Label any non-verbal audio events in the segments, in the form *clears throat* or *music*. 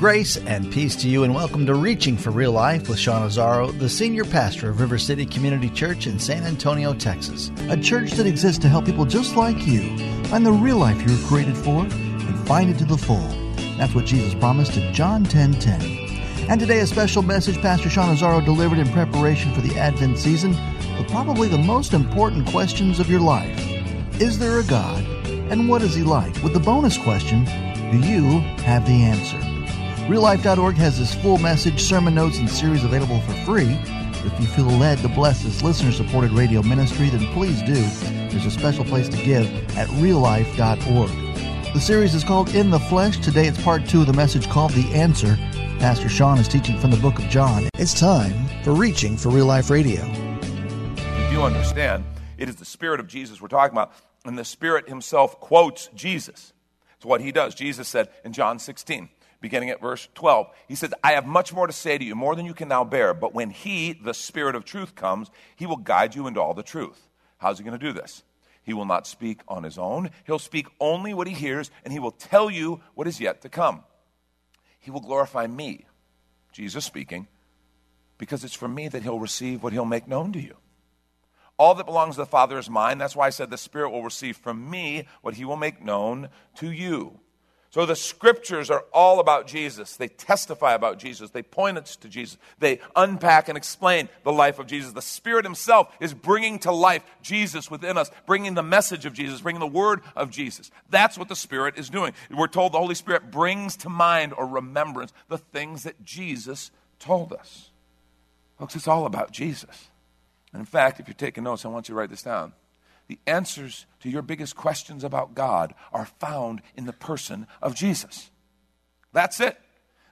Grace and peace to you, and welcome to Reaching for Real Life with Sean Azzaro, the senior pastor of River City Community Church in San Antonio, Texas. A church that exists to help people just like you find the real life you were created for and find it to the full. That's what Jesus promised in John 10 10. And today, a special message Pastor Sean Azzaro delivered in preparation for the Advent season with probably the most important questions of your life Is there a God? And what is He like? With the bonus question Do you have the answer? RealLife.org has this full message, sermon notes, and series available for free. If you feel led to bless this listener supported radio ministry, then please do. There's a special place to give at reallife.org. The series is called In the Flesh. Today it's part two of the message called The Answer. Pastor Sean is teaching from the book of John. It's time for Reaching for Real Life Radio. If you understand, it is the Spirit of Jesus we're talking about, and the Spirit Himself quotes Jesus. It's what He does. Jesus said in John 16, beginning at verse 12. He says, I have much more to say to you, more than you can now bear. But when He, the Spirit of truth, comes, He will guide you into all the truth. How's He going to do this? He will not speak on His own. He'll speak only what He hears, and He will tell you what is yet to come. He will glorify me, Jesus speaking, because it's from me that He'll receive what He'll make known to you. All that belongs to the Father is mine. That's why I said the Spirit will receive from me what He will make known to you. So the scriptures are all about Jesus. They testify about Jesus. They point us to Jesus. They unpack and explain the life of Jesus. The Spirit Himself is bringing to life Jesus within us, bringing the message of Jesus, bringing the word of Jesus. That's what the Spirit is doing. We're told the Holy Spirit brings to mind or remembrance the things that Jesus told us. Folks, it's all about Jesus. And in fact, if you're taking notes, I want you to write this down. The answers to your biggest questions about God are found in the person of Jesus. That's it.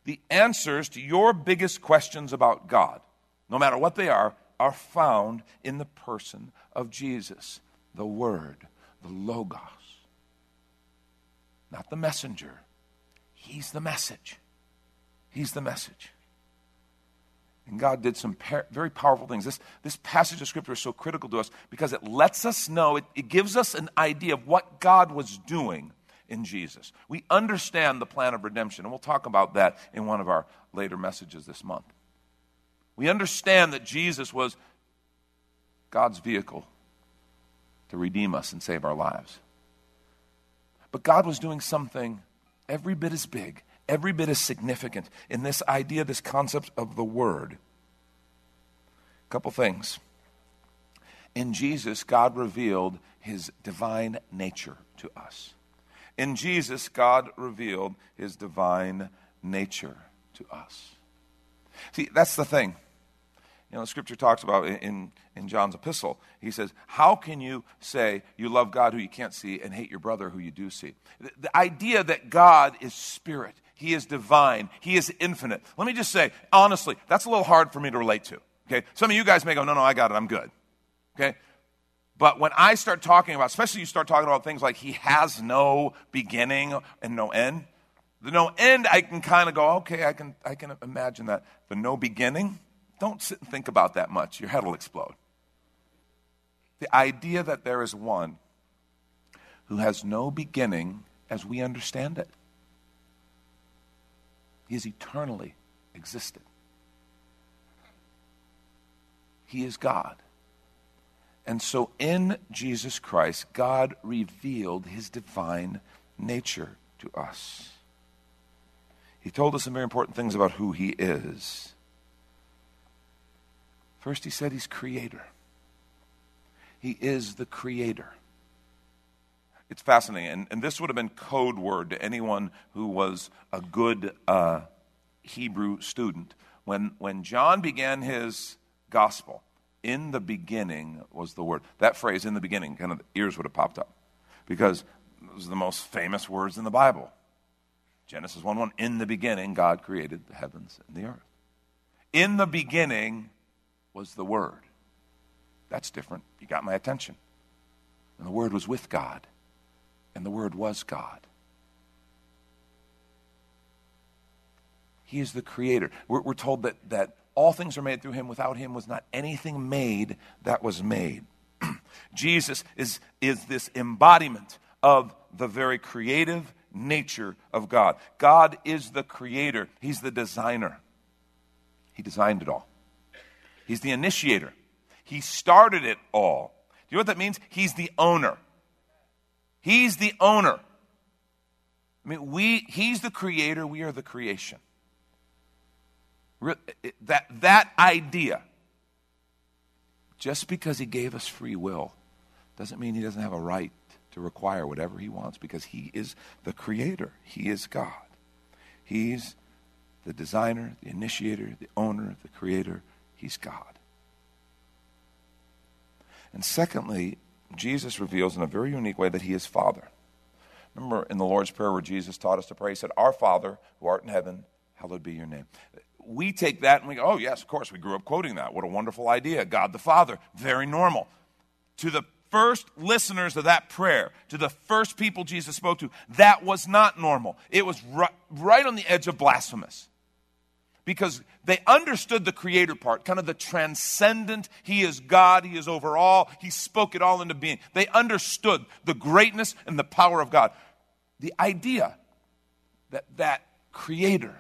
The answers to your biggest questions about God, no matter what they are, are found in the person of Jesus, the Word, the Logos. Not the messenger. He's the message. He's the message. And God did some par- very powerful things. This, this passage of Scripture is so critical to us because it lets us know, it, it gives us an idea of what God was doing in Jesus. We understand the plan of redemption, and we'll talk about that in one of our later messages this month. We understand that Jesus was God's vehicle to redeem us and save our lives. But God was doing something every bit as big every bit as significant in this idea, this concept of the Word. A couple things. In Jesus, God revealed his divine nature to us. In Jesus, God revealed his divine nature to us. See, that's the thing. You know, scripture talks about in, in John's epistle, he says, How can you say you love God who you can't see and hate your brother who you do see? The, the idea that God is spirit, he is divine. He is infinite. Let me just say, honestly, that's a little hard for me to relate to. Okay? Some of you guys may go, no, no, I got it. I'm good. Okay? But when I start talking about, especially you start talking about things like he has no beginning and no end, the no end, I can kind of go, okay, I can, I can imagine that. The no beginning, don't sit and think about that much. Your head will explode. The idea that there is one who has no beginning as we understand it. He is eternally existed. He is God. And so in Jesus Christ, God revealed his divine nature to us. He told us some very important things about who he is. First, he said he's creator. He is the creator. It's fascinating. And, and this would have been code word to anyone who was a good uh, Hebrew student. When, when John began his gospel, in the beginning was the word. That phrase, in the beginning, kind of ears would have popped up. Because those are the most famous words in the Bible. Genesis 1 1. In the beginning, God created the heavens and the earth. In the beginning was the Word. That's different. You got my attention. And the Word was with God, and the Word was God. He is the creator. We're, we're, told that, that all things are made through him. Without him was not anything made that was made. *clears throat* Jesus is, is this embodiment of the very creative nature of God. God is the creator, He's the designer. He designed it all, He's the initiator, He started it all. Do you know what that means? He's the owner. He's the owner. I mean, we, he's the creator, we are the creation. That, that idea, just because he gave us free will, doesn't mean he doesn't have a right to require whatever he wants because he is the creator. He is God. He's the designer, the initiator, the owner, the creator. He's God. And secondly, Jesus reveals in a very unique way that he is Father. Remember in the Lord's Prayer where Jesus taught us to pray, he said, Our Father who art in heaven, hallowed be your name. We take that and we go, Oh, yes, of course, we grew up quoting that. What a wonderful idea. God the Father, very normal. To the first listeners of that prayer, to the first people Jesus spoke to, that was not normal. It was right, right on the edge of blasphemous. Because they understood the creator part, kind of the transcendent, He is God, He is over all, He spoke it all into being. They understood the greatness and the power of God. The idea that that creator,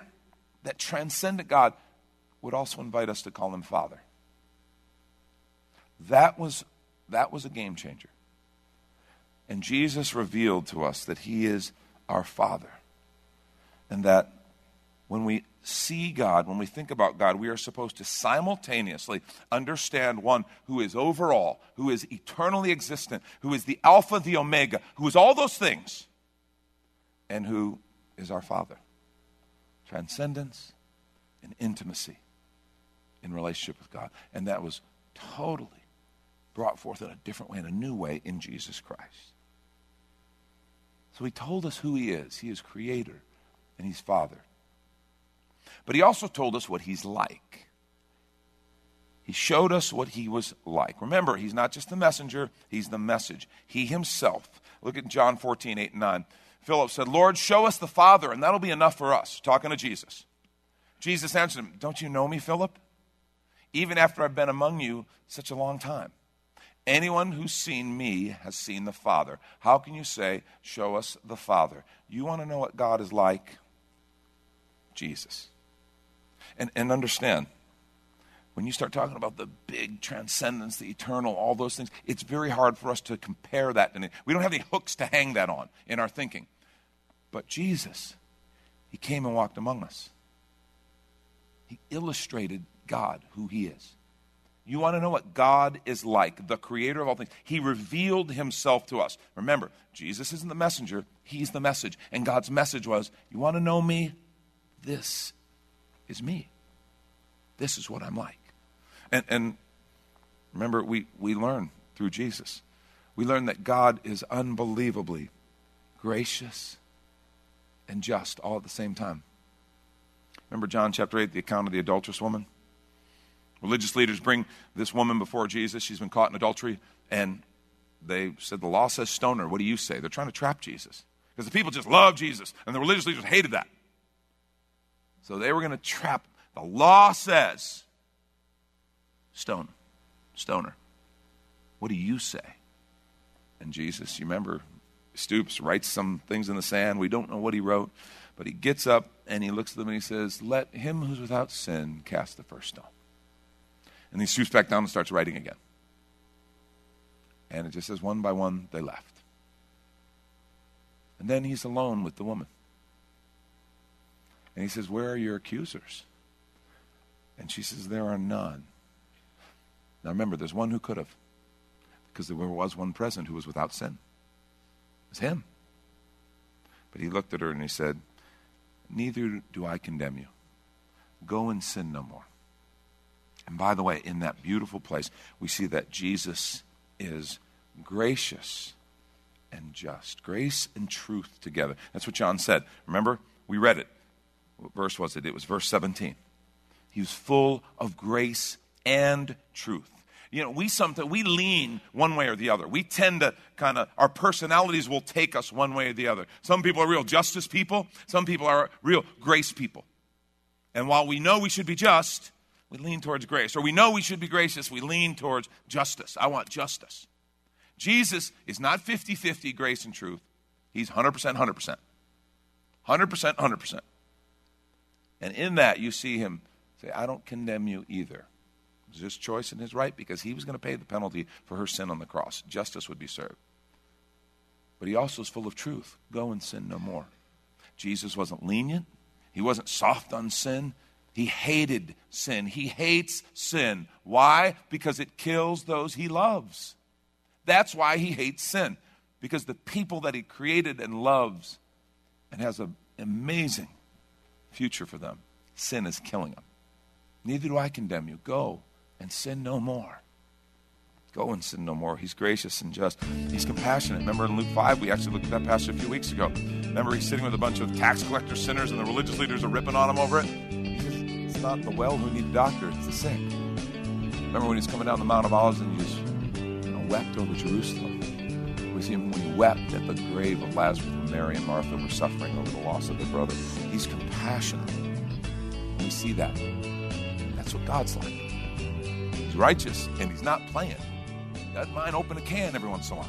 that transcendent God, would also invite us to call Him Father. That was that was a game changer. And Jesus revealed to us that He is our Father. And that when we see God, when we think about God, we are supposed to simultaneously understand one who is over all, who is eternally existent, who is the Alpha, the Omega, who is all those things, and who is our Father. Transcendence and intimacy in relationship with God. And that was totally brought forth in a different way, in a new way, in Jesus Christ. So he told us who he is. He is creator and he's father. But he also told us what he's like. He showed us what he was like. Remember, he's not just the messenger, he's the message. He himself. Look at John 14, 8 and 9. Philip said, Lord, show us the Father, and that'll be enough for us. Talking to Jesus. Jesus answered him, Don't you know me, Philip? Even after I've been among you such a long time. Anyone who's seen me has seen the Father. How can you say, Show us the Father? You want to know what God is like? Jesus. And, and understand, when you start talking about the big transcendence, the eternal, all those things, it's very hard for us to compare that. To we don't have any hooks to hang that on in our thinking. But Jesus, He came and walked among us. He illustrated God, who He is. You want to know what God is like, the creator of all things. He revealed himself to us. Remember, Jesus isn't the messenger, he's the message. And God's message was, You want to know me? This is me. This is what I'm like. And, and remember, we, we learn through Jesus. We learn that God is unbelievably gracious and just all at the same time. Remember John chapter 8, the account of the adulterous woman? Religious leaders bring this woman before Jesus. She's been caught in adultery, and they said, The law says stone her. What do you say? They're trying to trap Jesus because the people just love Jesus, and the religious leaders hated that. So they were going to trap. The law says stone, stoner. What do you say? And Jesus, you remember, stoops, writes some things in the sand. We don't know what he wrote, but he gets up and he looks at them and he says, Let him who's without sin cast the first stone. And he stoops back down and starts writing again. And it just says, one by one, they left. And then he's alone with the woman. And he says, Where are your accusers? And she says, There are none. Now remember, there's one who could have, because there was one present who was without sin. It was him. But he looked at her and he said, Neither do I condemn you. Go and sin no more. And by the way, in that beautiful place, we see that Jesus is gracious and just. Grace and truth together. That's what John said. Remember? We read it. What verse was it? It was verse 17. He was full of grace and truth. You know, we sometimes we lean one way or the other. We tend to kind of our personalities will take us one way or the other. Some people are real justice people, some people are real grace people. And while we know we should be just, we lean towards grace. Or we know we should be gracious, we lean towards justice. I want justice. Jesus is not 50 50 grace and truth. He's 100%, 100%. 100%, 100%. And in that, you see him say, I don't condemn you either. It was his choice and his right because he was going to pay the penalty for her sin on the cross. Justice would be served. But he also is full of truth. Go and sin no more. Jesus wasn't lenient, he wasn't soft on sin. He hated sin. He hates sin. Why? Because it kills those he loves. That's why he hates sin. Because the people that he created and loves and has an amazing future for them, sin is killing them. Neither do I condemn you. Go and sin no more. Go and sin no more. He's gracious and just. He's compassionate. Remember in Luke 5, we actually looked at that passage a few weeks ago. Remember, he's sitting with a bunch of tax collector sinners, and the religious leaders are ripping on him over it? He says, It's not the well who need a doctor, it's the sick. Remember when he's coming down the Mount of Olives and he just you know, wept over Jerusalem? We see him when he wept at the grave of Lazarus when Mary and Martha were suffering over the loss of their brother. He's compassionate. We see that. That's what God's like. He's righteous and he's not playing. He doesn't mind open a can every once in a while.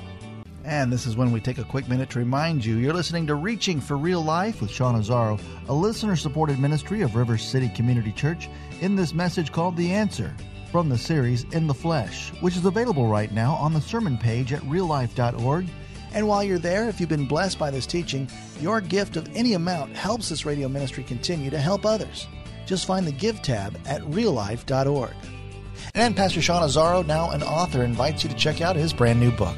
And this is when we take a quick minute to remind you you're listening to Reaching for Real Life with Sean Azzaro, a listener supported ministry of River City Community Church, in this message called The Answer from the series In the Flesh, which is available right now on the sermon page at reallife.org. And while you're there, if you've been blessed by this teaching, your gift of any amount helps this radio ministry continue to help others. Just find the Give tab at reallife.org. And Pastor Sean Azzaro, now an author, invites you to check out his brand new book.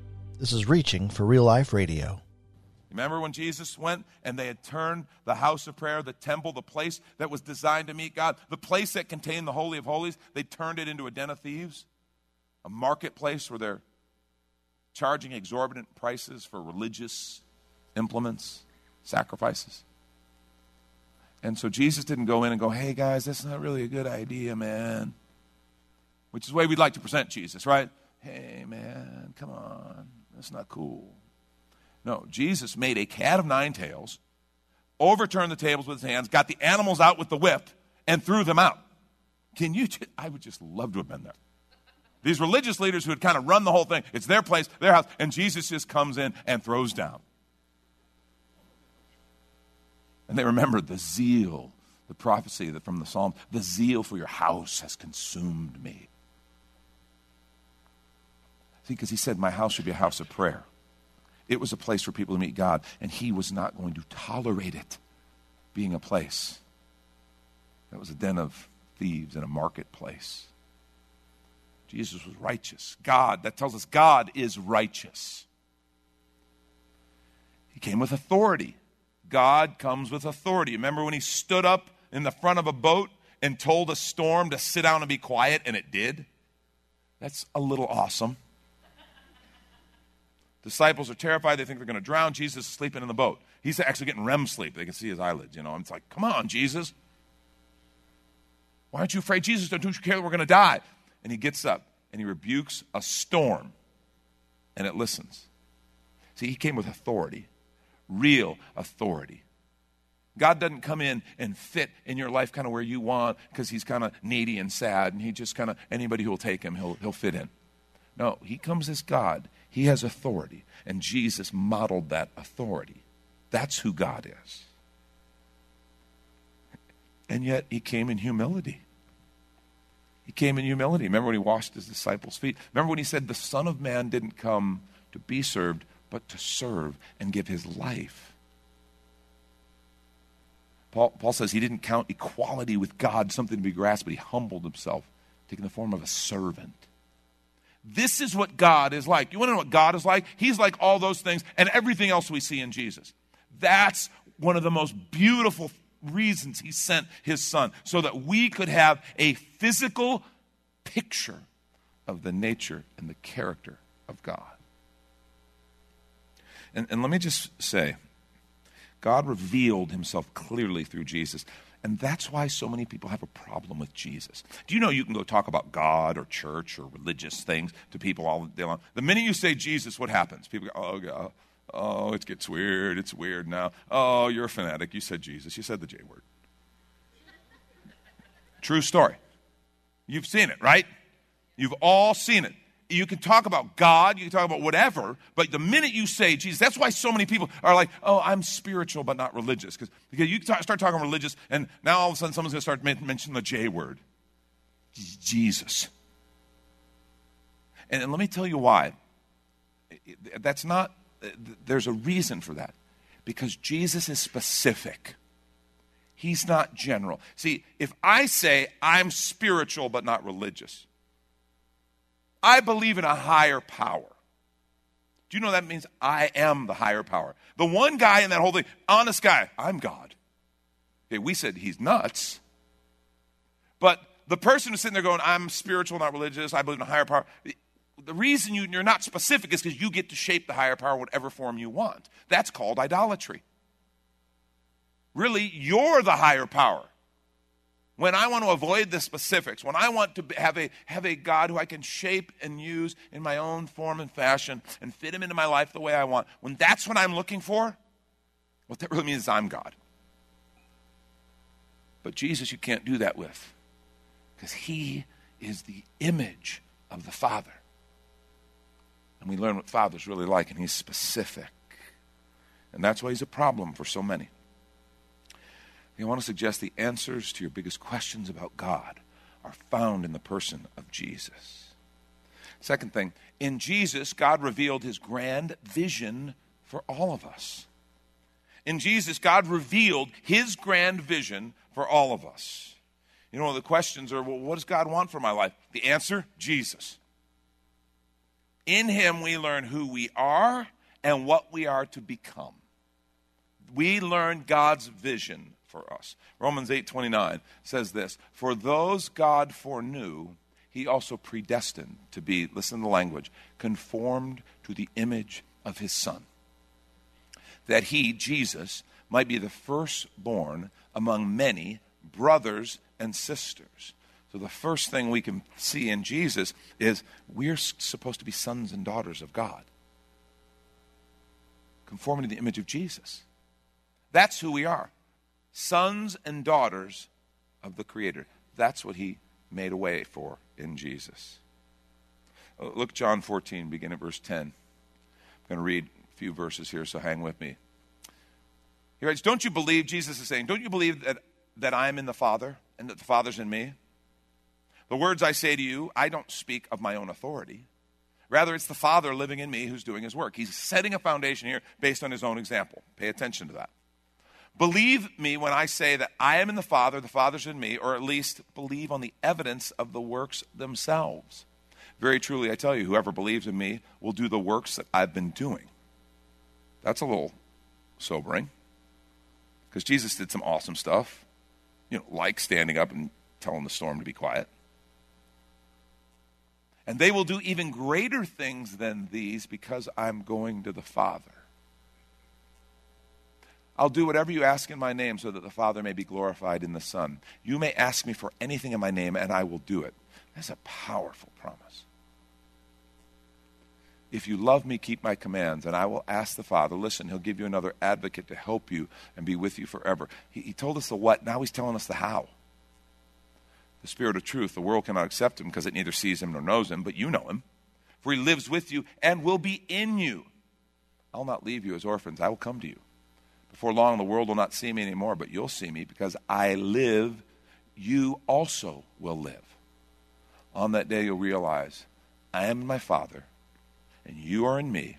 this is Reaching for Real Life Radio. Remember when Jesus went and they had turned the house of prayer, the temple, the place that was designed to meet God, the place that contained the Holy of Holies, they turned it into a den of thieves, a marketplace where they're charging exorbitant prices for religious implements, sacrifices. And so Jesus didn't go in and go, hey guys, that's not really a good idea, man. Which is the way we'd like to present Jesus, right? Hey man, come on. That's not cool. No, Jesus made a cat of nine tails, overturned the tables with his hands, got the animals out with the whip, and threw them out. Can you? Just, I would just love to have been there. These religious leaders who had kind of run the whole thing, it's their place, their house, and Jesus just comes in and throws down. And they remembered the zeal, the prophecy that from the Psalm, the zeal for your house has consumed me. See, because he said, My house should be a house of prayer. It was a place for people to meet God, and he was not going to tolerate it being a place that was a den of thieves and a marketplace. Jesus was righteous. God, that tells us God is righteous. He came with authority. God comes with authority. Remember when he stood up in the front of a boat and told a storm to sit down and be quiet, and it did? That's a little awesome. Disciples are terrified. They think they're going to drown. Jesus is sleeping in the boat. He's actually getting REM sleep. They can see his eyelids, you know. And it's like, come on, Jesus. Why aren't you afraid, Jesus? Don't you care that we're going to die? And he gets up and he rebukes a storm and it listens. See, he came with authority, real authority. God doesn't come in and fit in your life kind of where you want because he's kind of needy and sad and he just kind of, anybody who will take him, he'll, he'll fit in. No, he comes as God. He has authority. And Jesus modeled that authority. That's who God is. And yet he came in humility. He came in humility. Remember when he washed his disciples' feet? Remember when he said, The Son of Man didn't come to be served, but to serve and give his life. Paul, Paul says he didn't count equality with God something to be grasped, but he humbled himself, taking the form of a servant. This is what God is like. You want to know what God is like? He's like all those things and everything else we see in Jesus. That's one of the most beautiful reasons he sent his son, so that we could have a physical picture of the nature and the character of God. And, and let me just say, God revealed himself clearly through Jesus. And that's why so many people have a problem with Jesus. Do you know you can go talk about God or church or religious things to people all day long? The minute you say Jesus, what happens? People go, oh, God. Oh, it gets weird. It's weird now. Oh, you're a fanatic. You said Jesus. You said the J word. True story. You've seen it, right? You've all seen it. You can talk about God, you can talk about whatever, but the minute you say Jesus, that's why so many people are like, oh, I'm spiritual but not religious. Because you start talking religious, and now all of a sudden someone's going to start mentioning the J word Jesus. And, and let me tell you why. That's not uh, there's a reason for that. Because Jesus is specific. He's not general. See, if I say I'm spiritual but not religious, I believe in a higher power. Do you know that means I am the higher power? The one guy in that whole thing, honest guy, I'm God. Okay, we said he's nuts. But the person who's sitting there going, I'm spiritual, not religious, I believe in a higher power, the reason you, are not specific is because you get to shape the higher power whatever form you want. That's called idolatry. Really, you're the higher power. When I want to avoid the specifics, when I want to have a, have a God who I can shape and use in my own form and fashion and fit him into my life the way I want, when that's what I'm looking for, what that really means is I'm God. But Jesus, you can't do that with because he is the image of the Father. And we learn what Father's really like, and He's specific. And that's why He's a problem for so many. I want to suggest the answers to your biggest questions about God are found in the person of Jesus. Second thing, in Jesus, God revealed His grand vision for all of us. In Jesus, God revealed His grand vision for all of us. You know, the questions are well, what does God want for my life? The answer Jesus. In him we learn who we are and what we are to become. We learn God's vision for us. Romans 8:29 says this, "For those God foreknew, he also predestined to be, listen to the language, conformed to the image of his son, that he, Jesus, might be the firstborn among many brothers and sisters." So, the first thing we can see in Jesus is we're supposed to be sons and daughters of God, conforming to the image of Jesus. That's who we are sons and daughters of the Creator. That's what He made a way for in Jesus. Uh, look, John 14, begin at verse 10. I'm going to read a few verses here, so hang with me. He writes, Don't you believe, Jesus is saying, don't you believe that, that I am in the Father and that the Father's in me? The words I say to you, I don't speak of my own authority. Rather, it's the Father living in me who's doing his work. He's setting a foundation here based on his own example. Pay attention to that. Believe me when I say that I am in the Father, the Father's in me, or at least believe on the evidence of the works themselves. Very truly, I tell you, whoever believes in me will do the works that I've been doing. That's a little sobering because Jesus did some awesome stuff, you know, like standing up and telling the storm to be quiet. And they will do even greater things than these because I'm going to the Father. I'll do whatever you ask in my name so that the Father may be glorified in the Son. You may ask me for anything in my name, and I will do it. That's a powerful promise. If you love me, keep my commands, and I will ask the Father. Listen, he'll give you another advocate to help you and be with you forever. He, he told us the what, now he's telling us the how. The Spirit of truth, the world cannot accept him because it neither sees him nor knows him, but you know him. For he lives with you and will be in you. I'll not leave you as orphans, I will come to you. Before long, the world will not see me anymore, but you'll see me because I live, you also will live. On that day, you'll realize I am in my Father and you are in me,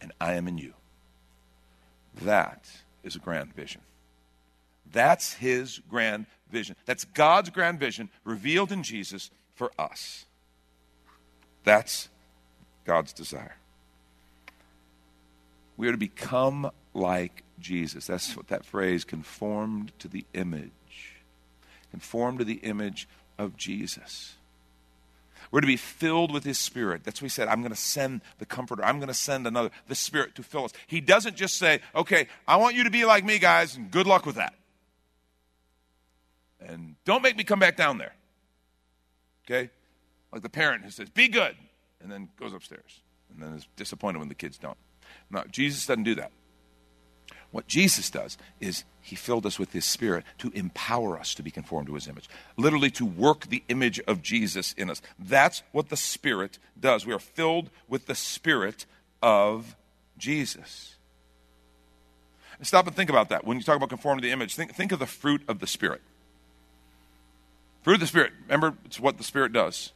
and I am in you. That is a grand vision. That's his grand vision. That's God's grand vision revealed in Jesus for us. That's God's desire. We are to become like Jesus. That's what that phrase, conformed to the image. Conformed to the image of Jesus. We're to be filled with His Spirit. That's what He said. I'm going to send the Comforter. I'm going to send another, the Spirit to fill us. He doesn't just say, okay, I want you to be like me, guys, and good luck with that. And don't make me come back down there. Okay? Like the parent who says, be good, and then goes upstairs, and then is disappointed when the kids don't. No, Jesus doesn't do that. What Jesus does is he filled us with his spirit to empower us to be conformed to his image, literally to work the image of Jesus in us. That's what the spirit does. We are filled with the spirit of Jesus. Stop and think about that. When you talk about conforming to the image, think, think of the fruit of the spirit. Fruit of the spirit. Remember, it's what the spirit does.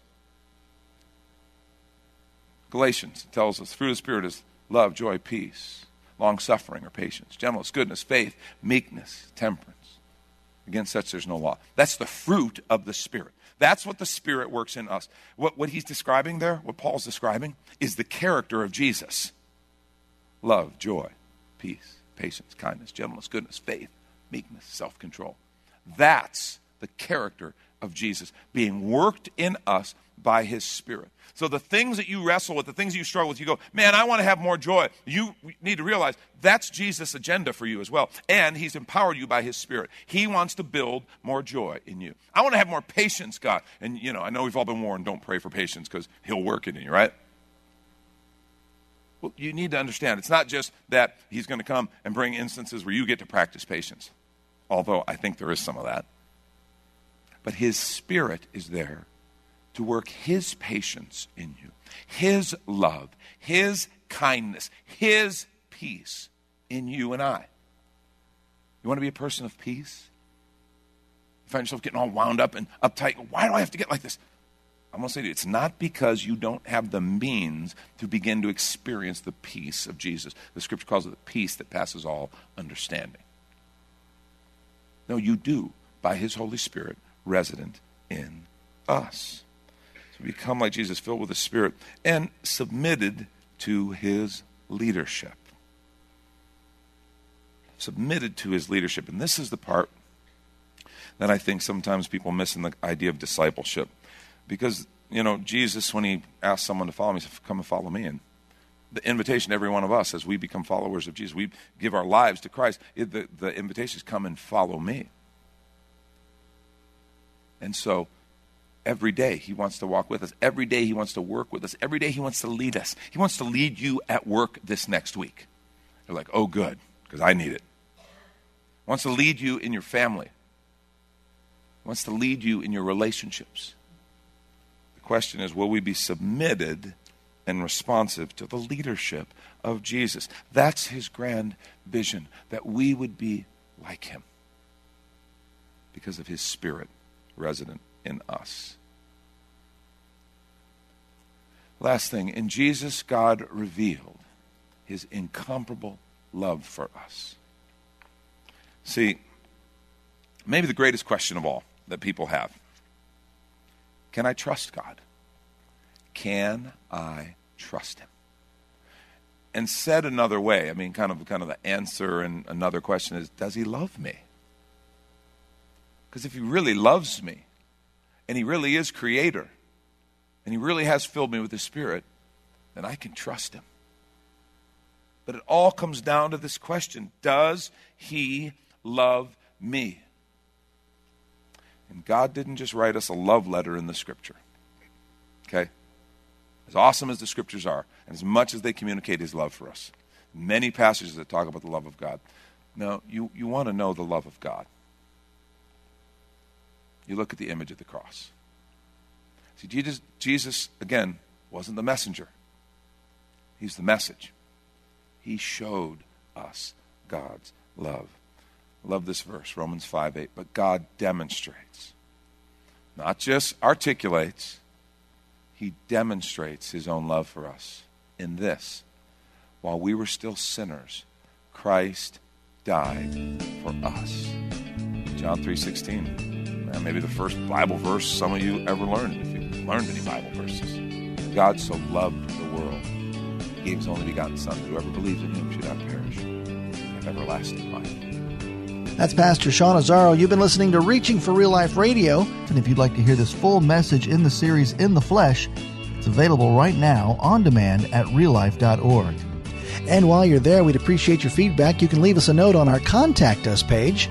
Galatians tells us fruit of the spirit is love, joy, peace long suffering or patience, gentleness, goodness, faith, meekness, temperance. Against such there's no law. That's the fruit of the Spirit. That's what the Spirit works in us. What, what he's describing there, what Paul's describing, is the character of Jesus love, joy, peace, patience, kindness, gentleness, goodness, faith, meekness, self control. That's the character of Jesus being worked in us by his Spirit. So the things that you wrestle with, the things you struggle with, you go, man, I want to have more joy. You need to realize that's Jesus' agenda for you as well. And he's empowered you by his spirit. He wants to build more joy in you. I want to have more patience, God. And, you know, I know we've all been warned, don't pray for patience because he'll work it in you, right? Well, you need to understand it's not just that he's going to come and bring instances where you get to practice patience, although I think there is some of that. But his spirit is there to work His patience in you, His love, His kindness, His peace in you and I. You want to be a person of peace? You find yourself getting all wound up and uptight. Why do I have to get like this? I'm going to say to you, it's not because you don't have the means to begin to experience the peace of Jesus. The scripture calls it the peace that passes all understanding. No, you do by His Holy Spirit resident in us So become like Jesus, filled with the Spirit, and submitted to his leadership. Submitted to his leadership. And this is the part that I think sometimes people miss in the idea of discipleship. Because, you know, Jesus, when he asked someone to follow me, he said, Come and follow me. And the invitation to every one of us as we become followers of Jesus, we give our lives to Christ, the, the invitation is come and follow me. And so, Every day he wants to walk with us. Every day he wants to work with us. Every day he wants to lead us. He wants to lead you at work this next week. You're like, oh, good, because I need it. He wants to lead you in your family. He wants to lead you in your relationships. The question is, will we be submitted and responsive to the leadership of Jesus? That's his grand vision, that we would be like him because of his spirit resident in us. Last thing, in Jesus, God revealed his incomparable love for us. See, maybe the greatest question of all that people have can I trust God? Can I trust him? And said another way, I mean, kind of, kind of the answer and another question is, does he love me? Because if he really loves me, and He really is creator, and He really has filled me with His Spirit, then I can trust Him. But it all comes down to this question Does He love me? And God didn't just write us a love letter in the scripture. Okay? as awesome as the scriptures are, and as much as they communicate his love for us, many passages that talk about the love of God. No, you, you want to know the love of God. You look at the image of the cross. See, Jesus, Jesus, again, wasn't the messenger, he's the message. He showed us God's love. Love this verse, Romans 5 8. But God demonstrates, not just articulates, He demonstrates His own love for us in this. While we were still sinners, Christ died for us. John 3:16. Maybe the first Bible verse some of you ever learned, if you learned any Bible verses. God so loved the world, He gave His only begotten Son, that whoever believes in Him should not perish, but have everlasting life. That's Pastor Sean Azzaro. You've been listening to Reaching for Real Life Radio. And if you'd like to hear this full message in the series In the Flesh, it's available right now on demand at reallife.org. And while you're there, we'd appreciate your feedback. You can leave us a note on our Contact Us page,